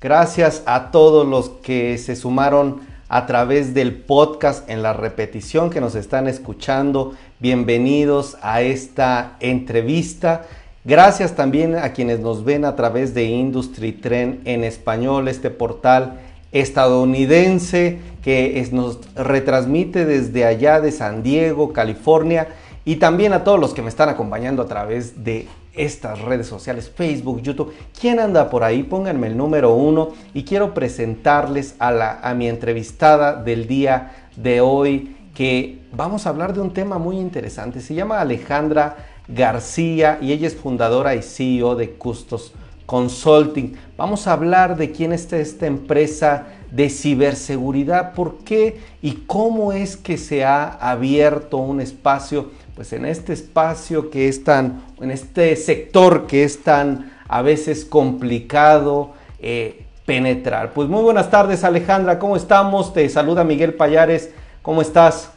Gracias a todos los que se sumaron a través del podcast en la repetición que nos están escuchando. Bienvenidos a esta entrevista. Gracias también a quienes nos ven a través de Industry Trend en español, este portal estadounidense que nos retransmite desde allá de San Diego, California, y también a todos los que me están acompañando a través de estas redes sociales, Facebook, YouTube. ¿Quién anda por ahí? Pónganme el número uno y quiero presentarles a, la, a mi entrevistada del día de hoy que vamos a hablar de un tema muy interesante. Se llama Alejandra García y ella es fundadora y CEO de Custos Consulting. Vamos a hablar de quién está esta empresa de ciberseguridad, por qué y cómo es que se ha abierto un espacio pues en este espacio que es tan, en este sector que es tan a veces complicado eh, penetrar. Pues muy buenas tardes Alejandra, ¿cómo estamos? Te saluda Miguel Payares, ¿cómo estás?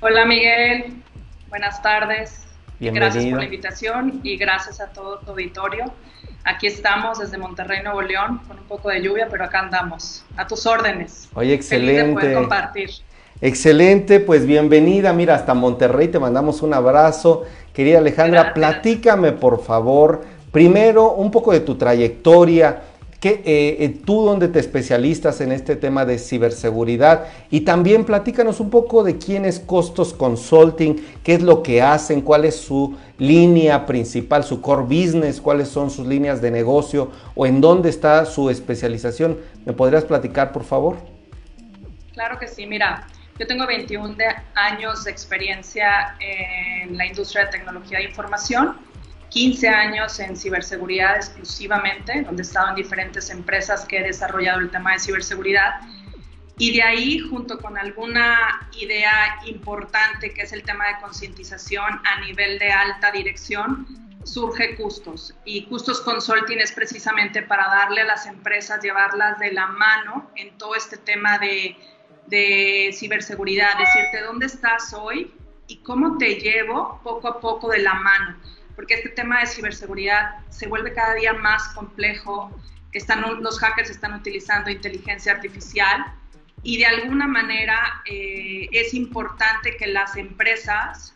Hola Miguel, buenas tardes. Gracias por la invitación y gracias a todo tu auditorio. Aquí estamos desde Monterrey, Nuevo León, con un poco de lluvia, pero acá andamos, a tus órdenes. Oye, excelente. Feliz de poder compartir. Excelente, pues bienvenida, mira, hasta Monterrey te mandamos un abrazo. Querida Alejandra, platícame por favor, primero un poco de tu trayectoria, que, eh, eh, tú dónde te especialistas en este tema de ciberseguridad y también platícanos un poco de quién es Costos Consulting, qué es lo que hacen, cuál es su línea principal, su core business, cuáles son sus líneas de negocio o en dónde está su especialización. ¿Me podrías platicar, por favor? Claro que sí, mira. Yo tengo 21 años de experiencia en la industria de tecnología de información, 15 años en ciberseguridad exclusivamente, donde he estado en diferentes empresas que he desarrollado el tema de ciberseguridad. Y de ahí, junto con alguna idea importante que es el tema de concientización a nivel de alta dirección, surge Custos. Y Custos Consulting es precisamente para darle a las empresas, llevarlas de la mano en todo este tema de de ciberseguridad, decirte dónde estás hoy y cómo te llevo poco a poco de la mano, porque este tema de ciberseguridad se vuelve cada día más complejo, están, los hackers están utilizando inteligencia artificial y de alguna manera eh, es importante que las empresas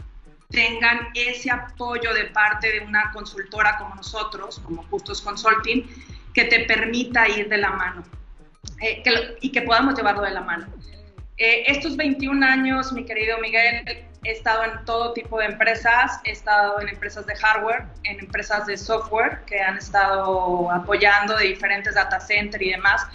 tengan ese apoyo de parte de una consultora como nosotros, como Justos Consulting, que te permita ir de la mano eh, y que podamos llevarlo de la mano. Eh, estos 21 años, mi querido Miguel, he estado en todo tipo de empresas, he estado en empresas de hardware, en empresas de software que han estado apoyando de diferentes data centers y demás,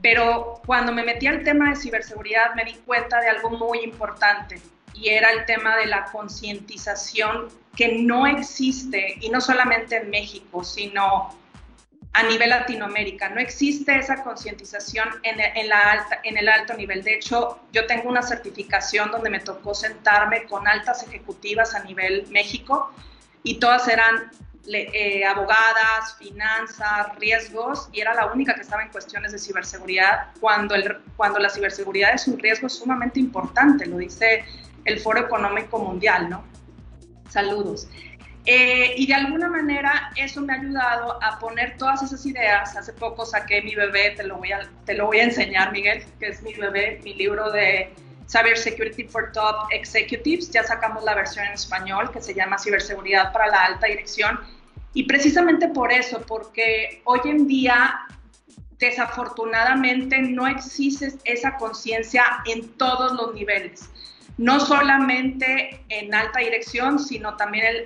pero cuando me metí al tema de ciberseguridad me di cuenta de algo muy importante y era el tema de la concientización que no existe, y no solamente en México, sino a nivel Latinoamérica. No existe esa concientización en, la alta, en el alto nivel. De hecho, yo tengo una certificación donde me tocó sentarme con altas ejecutivas a nivel México y todas eran eh, abogadas, finanzas, riesgos, y era la única que estaba en cuestiones de ciberseguridad, cuando, el, cuando la ciberseguridad es un riesgo sumamente importante, lo dice el Foro Económico Mundial, ¿no? Saludos. Eh, y de alguna manera eso me ha ayudado a poner todas esas ideas. Hace poco saqué mi bebé, te lo voy a, te lo voy a enseñar, Miguel, que es mi bebé, mi libro de Cyber Security for Top Executives. Ya sacamos la versión en español que se llama Ciberseguridad para la Alta Dirección. Y precisamente por eso, porque hoy en día desafortunadamente no existe esa conciencia en todos los niveles no solamente en alta dirección, sino también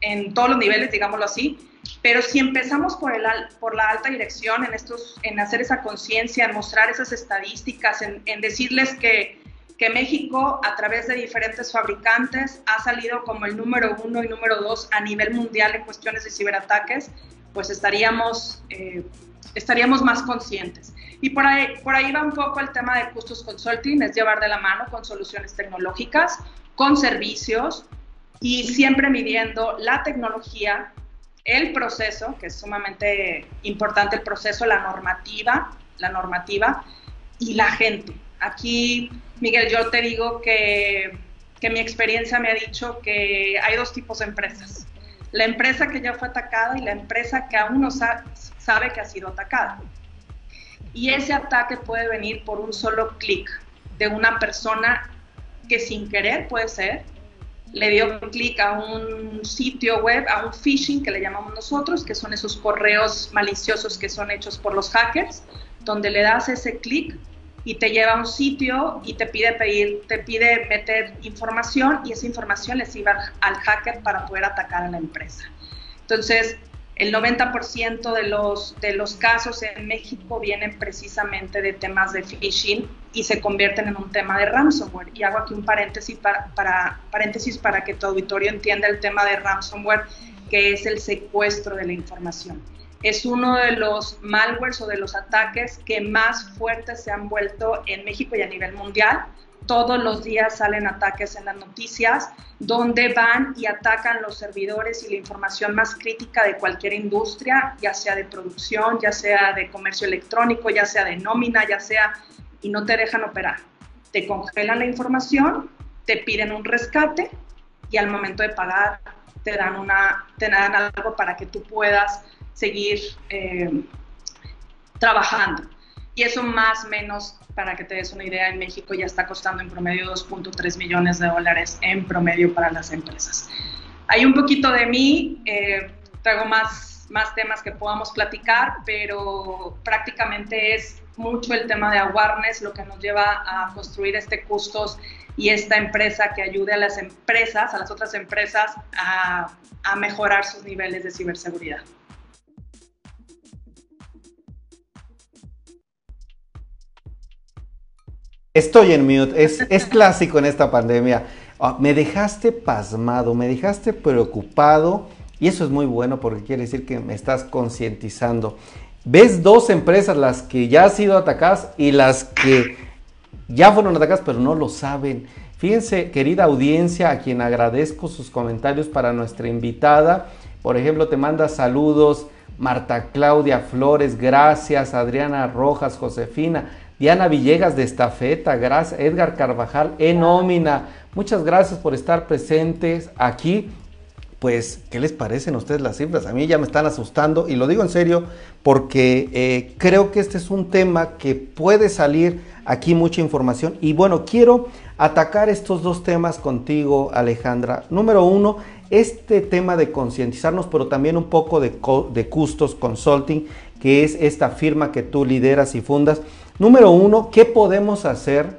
en, todos los niveles, digámoslo así. Pero si empezamos por, el, por la alta dirección, en, estos, en hacer esa conciencia, en mostrar esas estadísticas, en, decirles que, que, México, a través de diferentes fabricantes, ha salido como el número uno y número dos a nivel mundial en cuestiones de ciberataques, pues estaríamos, eh, estaríamos más conscientes. Y por ahí, por ahí va un poco el tema de Custos Consulting, es llevar de la mano con soluciones tecnológicas, con servicios y siempre midiendo la tecnología, el proceso, que es sumamente importante el proceso, la normativa, la normativa y la gente. Aquí, Miguel, yo te digo que, que mi experiencia me ha dicho que hay dos tipos de empresas. la empresa que ya fue atacada y la empresa que aún no sabe que ha sido atacada. Y ese ataque puede venir por un solo clic de una persona que sin querer puede ser, le dio clic a un sitio web, a un phishing que le llamamos nosotros, que son esos correos maliciosos que son hechos por los hackers, donde le das ese clic y te lleva a un sitio y te pide pedir, te pide meter información y esa información le sirve al hacker para poder atacar a la empresa. Entonces, el 90% de los, de los casos en México vienen precisamente de temas de phishing y se convierten en un tema de ransomware. Y hago aquí un paréntesis para, para, paréntesis para que tu auditorio entienda el tema de ransomware, que es el secuestro de la información. Es uno de los malwares o de los ataques que más fuertes se han vuelto en México y a nivel mundial todos los días salen ataques en las noticias donde van y atacan los servidores y la información más crítica de cualquier industria, ya sea de producción, ya sea de comercio electrónico, ya sea de nómina, ya sea, y no te dejan operar. Te congelan la información, te piden un rescate y al momento de pagar te dan, una, te dan algo para que tú puedas seguir eh, trabajando. Y eso más o menos para que te des una idea, en México ya está costando en promedio 2.3 millones de dólares en promedio para las empresas. Hay un poquito de mí, eh, traigo más, más temas que podamos platicar, pero prácticamente es mucho el tema de awareness lo que nos lleva a construir este Custos y esta empresa que ayude a las empresas, a las otras empresas, a, a mejorar sus niveles de ciberseguridad. Estoy en mute, es, es clásico en esta pandemia. Ah, me dejaste pasmado, me dejaste preocupado y eso es muy bueno porque quiere decir que me estás concientizando. Ves dos empresas, las que ya han sido atacadas y las que ya fueron atacadas pero no lo saben. Fíjense, querida audiencia, a quien agradezco sus comentarios para nuestra invitada. Por ejemplo, te manda saludos Marta Claudia Flores, gracias, Adriana Rojas, Josefina. Diana Villegas de Estafeta, gracias, Edgar Carvajal en nómina. Muchas gracias por estar presentes aquí. Pues, ¿qué les parecen a ustedes las cifras? A mí ya me están asustando y lo digo en serio porque eh, creo que este es un tema que puede salir aquí mucha información. Y bueno, quiero atacar estos dos temas contigo, Alejandra. Número uno, este tema de concientizarnos, pero también un poco de, de Custos Consulting, que es esta firma que tú lideras y fundas. Número uno, ¿qué podemos hacer?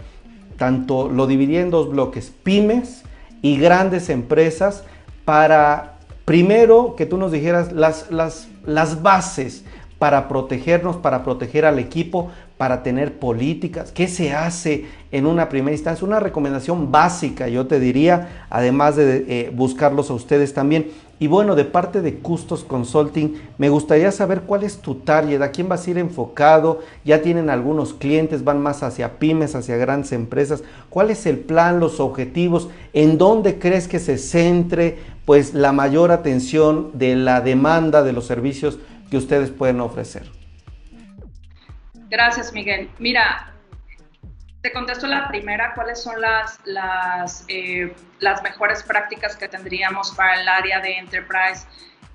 Tanto lo dividí en dos bloques, pymes y grandes empresas, para primero que tú nos dijeras las, las, las bases para protegernos, para proteger al equipo, para tener políticas. ¿Qué se hace en una primera instancia? Una recomendación básica, yo te diría, además de eh, buscarlos a ustedes también. Y bueno, de parte de Custos Consulting, me gustaría saber cuál es tu target, a quién vas a ir enfocado, ya tienen algunos clientes, van más hacia pymes, hacia grandes empresas, cuál es el plan, los objetivos, en dónde crees que se centre pues la mayor atención de la demanda de los servicios que ustedes pueden ofrecer. Gracias, Miguel. Mira, te contesto la primera, ¿cuáles son las, eh, las mejores prácticas que tendríamos para el área de enterprise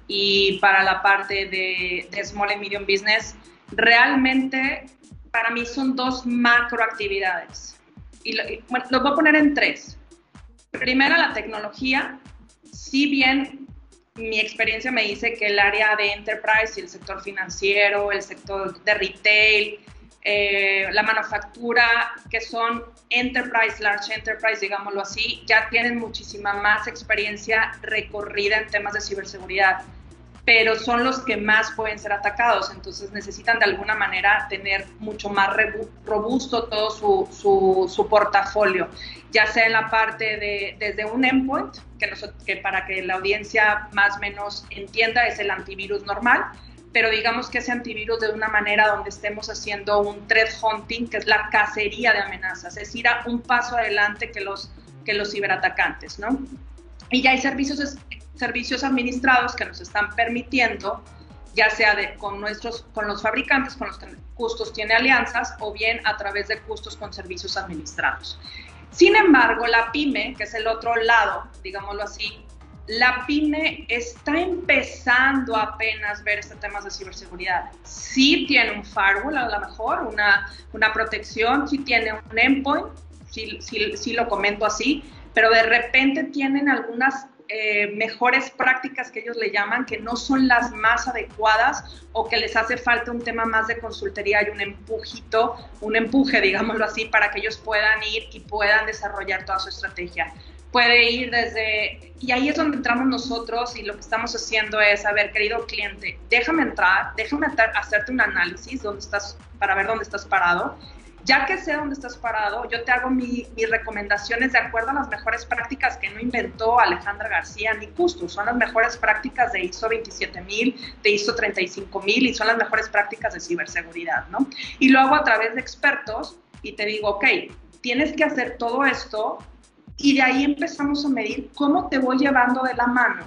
y para la parte de, small and medium business? Realmente, para mí son dos macroactividades. Y, y bueno, los voy a poner en tres. Primera, la tecnología. Si bien mi experiencia me dice que el área de enterprise y el sector financiero, el sector de retail, eh, la manufactura, que son enterprise, large enterprise, digámoslo así, ya tienen muchísima más experiencia recorrida en temas de ciberseguridad, pero son los que más pueden ser atacados, entonces necesitan de alguna manera tener mucho más robusto todo su, su, portafolio, ya sea en la parte de desde un endpoint, que, que para que la audiencia más o menos entienda es el antivirus normal, pero digamos que ese antivirus de una manera donde estemos haciendo un threat hunting, que es la cacería de amenazas, es ir a un paso adelante que los, que los ciberatacantes, ¿no? Y ya hay servicios, servicios administrados que nos están permitiendo, ya sea con, nuestros, con los fabricantes, con los que Custos tiene alianzas, o bien a través de custos con servicios administrados. Sin embargo, la pyme, que es el otro lado, digámoslo así, la pyme está empezando apenas ver este temas de ciberseguridad. Sí tiene un firewall, a lo mejor, una, una protección, sí tiene un endpoint, sí, sí, sí lo comento así, pero de repente tienen algunas eh, mejores prácticas que ellos le llaman, que no son las más adecuadas o que les hace falta un tema más de consultoría y un empujito, un empuje, digámoslo así, para que ellos puedan ir y puedan desarrollar toda su estrategia. Puede ir desde, y ahí es donde entramos nosotros y lo que estamos haciendo es, a ver, querido cliente, déjame entrar, déjame hacerte un análisis donde estás, para ver dónde estás parado ya que sé dónde estás parado, yo te hago mis recomendaciones de acuerdo a las mejores prácticas que no inventó Alejandra García ni Custos. Son las mejores prácticas de ISO 27000, de ISO 35000 y son las mejores prácticas de ciberseguridad, ¿no? Y lo hago a través de expertos y te digo, ok, tienes que hacer todo esto y de ahí empezamos a medir cómo te voy llevando de la mano,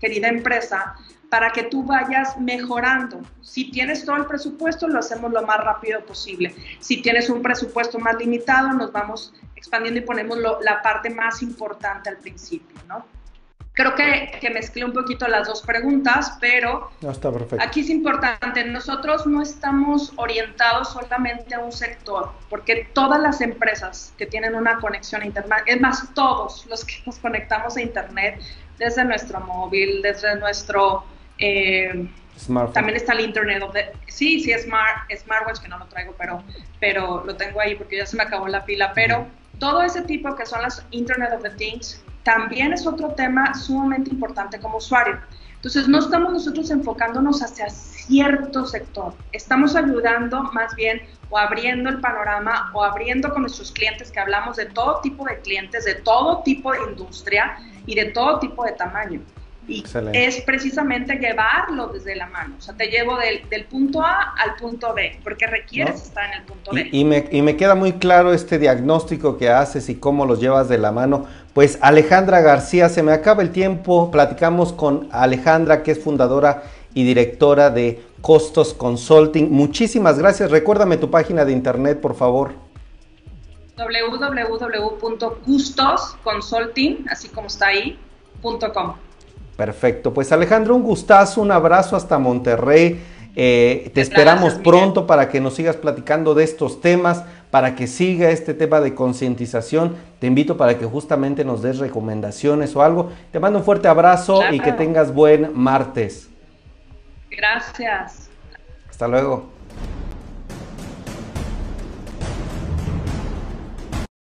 querida empresa, para que tú vayas mejorando. Si tienes todo el presupuesto, lo hacemos lo más rápido posible. Si tienes un presupuesto más limitado, nos vamos expandiendo y ponemos la parte más importante al principio, ¿no? Creo que, que mezclé un poquito las dos preguntas, pero está perfecto. aquí es importante, nosotros no estamos orientados solamente a un sector, porque todas las empresas que tienen una conexión a Internet, es más, todos los que nos conectamos a Internet, desde nuestro móvil, desde nuestro eh, también está el Internet of the... Sí, sí, Smart, Smartwatch, que no lo traigo, pero, pero lo tengo ahí porque ya se me acabó la pila. Pero todo ese tipo que son las Internet of the Things también es otro tema sumamente importante como usuario. Entonces, no estamos nosotros enfocándonos hacia cierto sector, estamos ayudando más bien o abriendo el panorama o abriendo con nuestros clientes que hablamos de todo tipo de clientes, de todo tipo de industria y de todo tipo de tamaño. Y es precisamente llevarlo desde la mano. O sea, te llevo del, del punto A al punto B, porque requieres estar en el punto B. Y, me, y, me, queda muy claro este diagnóstico que haces y cómo los llevas de la mano. Pues Alejandra García, se me acaba el tiempo. Platicamos con Alejandra, que es fundadora y directora de Costos Consulting. Muchísimas gracias. Recuérdame tu página de internet, por favor www.custosconsulting, así como está ahí, .com. Perfecto, pues Alejandro, un gustazo, un abrazo hasta Monterrey. Eh, te esperamos pronto para que nos sigas platicando de estos temas, para que siga este tema de concientización. Te invito para que justamente nos des recomendaciones o algo. Te mando un fuerte abrazo y que tengas buen martes. Gracias. Hasta luego.